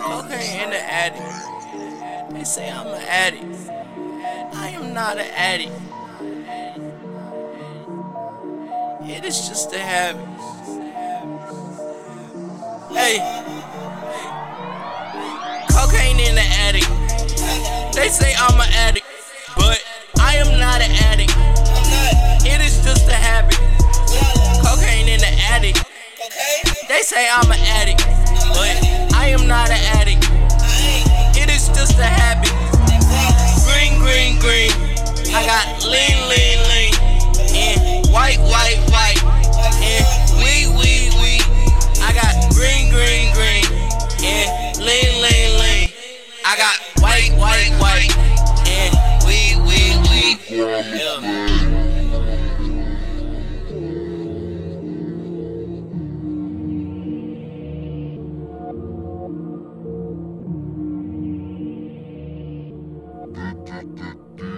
Cocaine in the attic. They say I'm an addict. I am not an addict. It is just a habit. Hey. Cocaine in the attic. They say say I'm an addict, but I am not an addict. It is just a habit. Green, green, green. I got lean, lean, lean. And white, white, white. And weed, weed, weed. I got green, green, green. And lean, lean, lean. I got white, white, white. And Dude.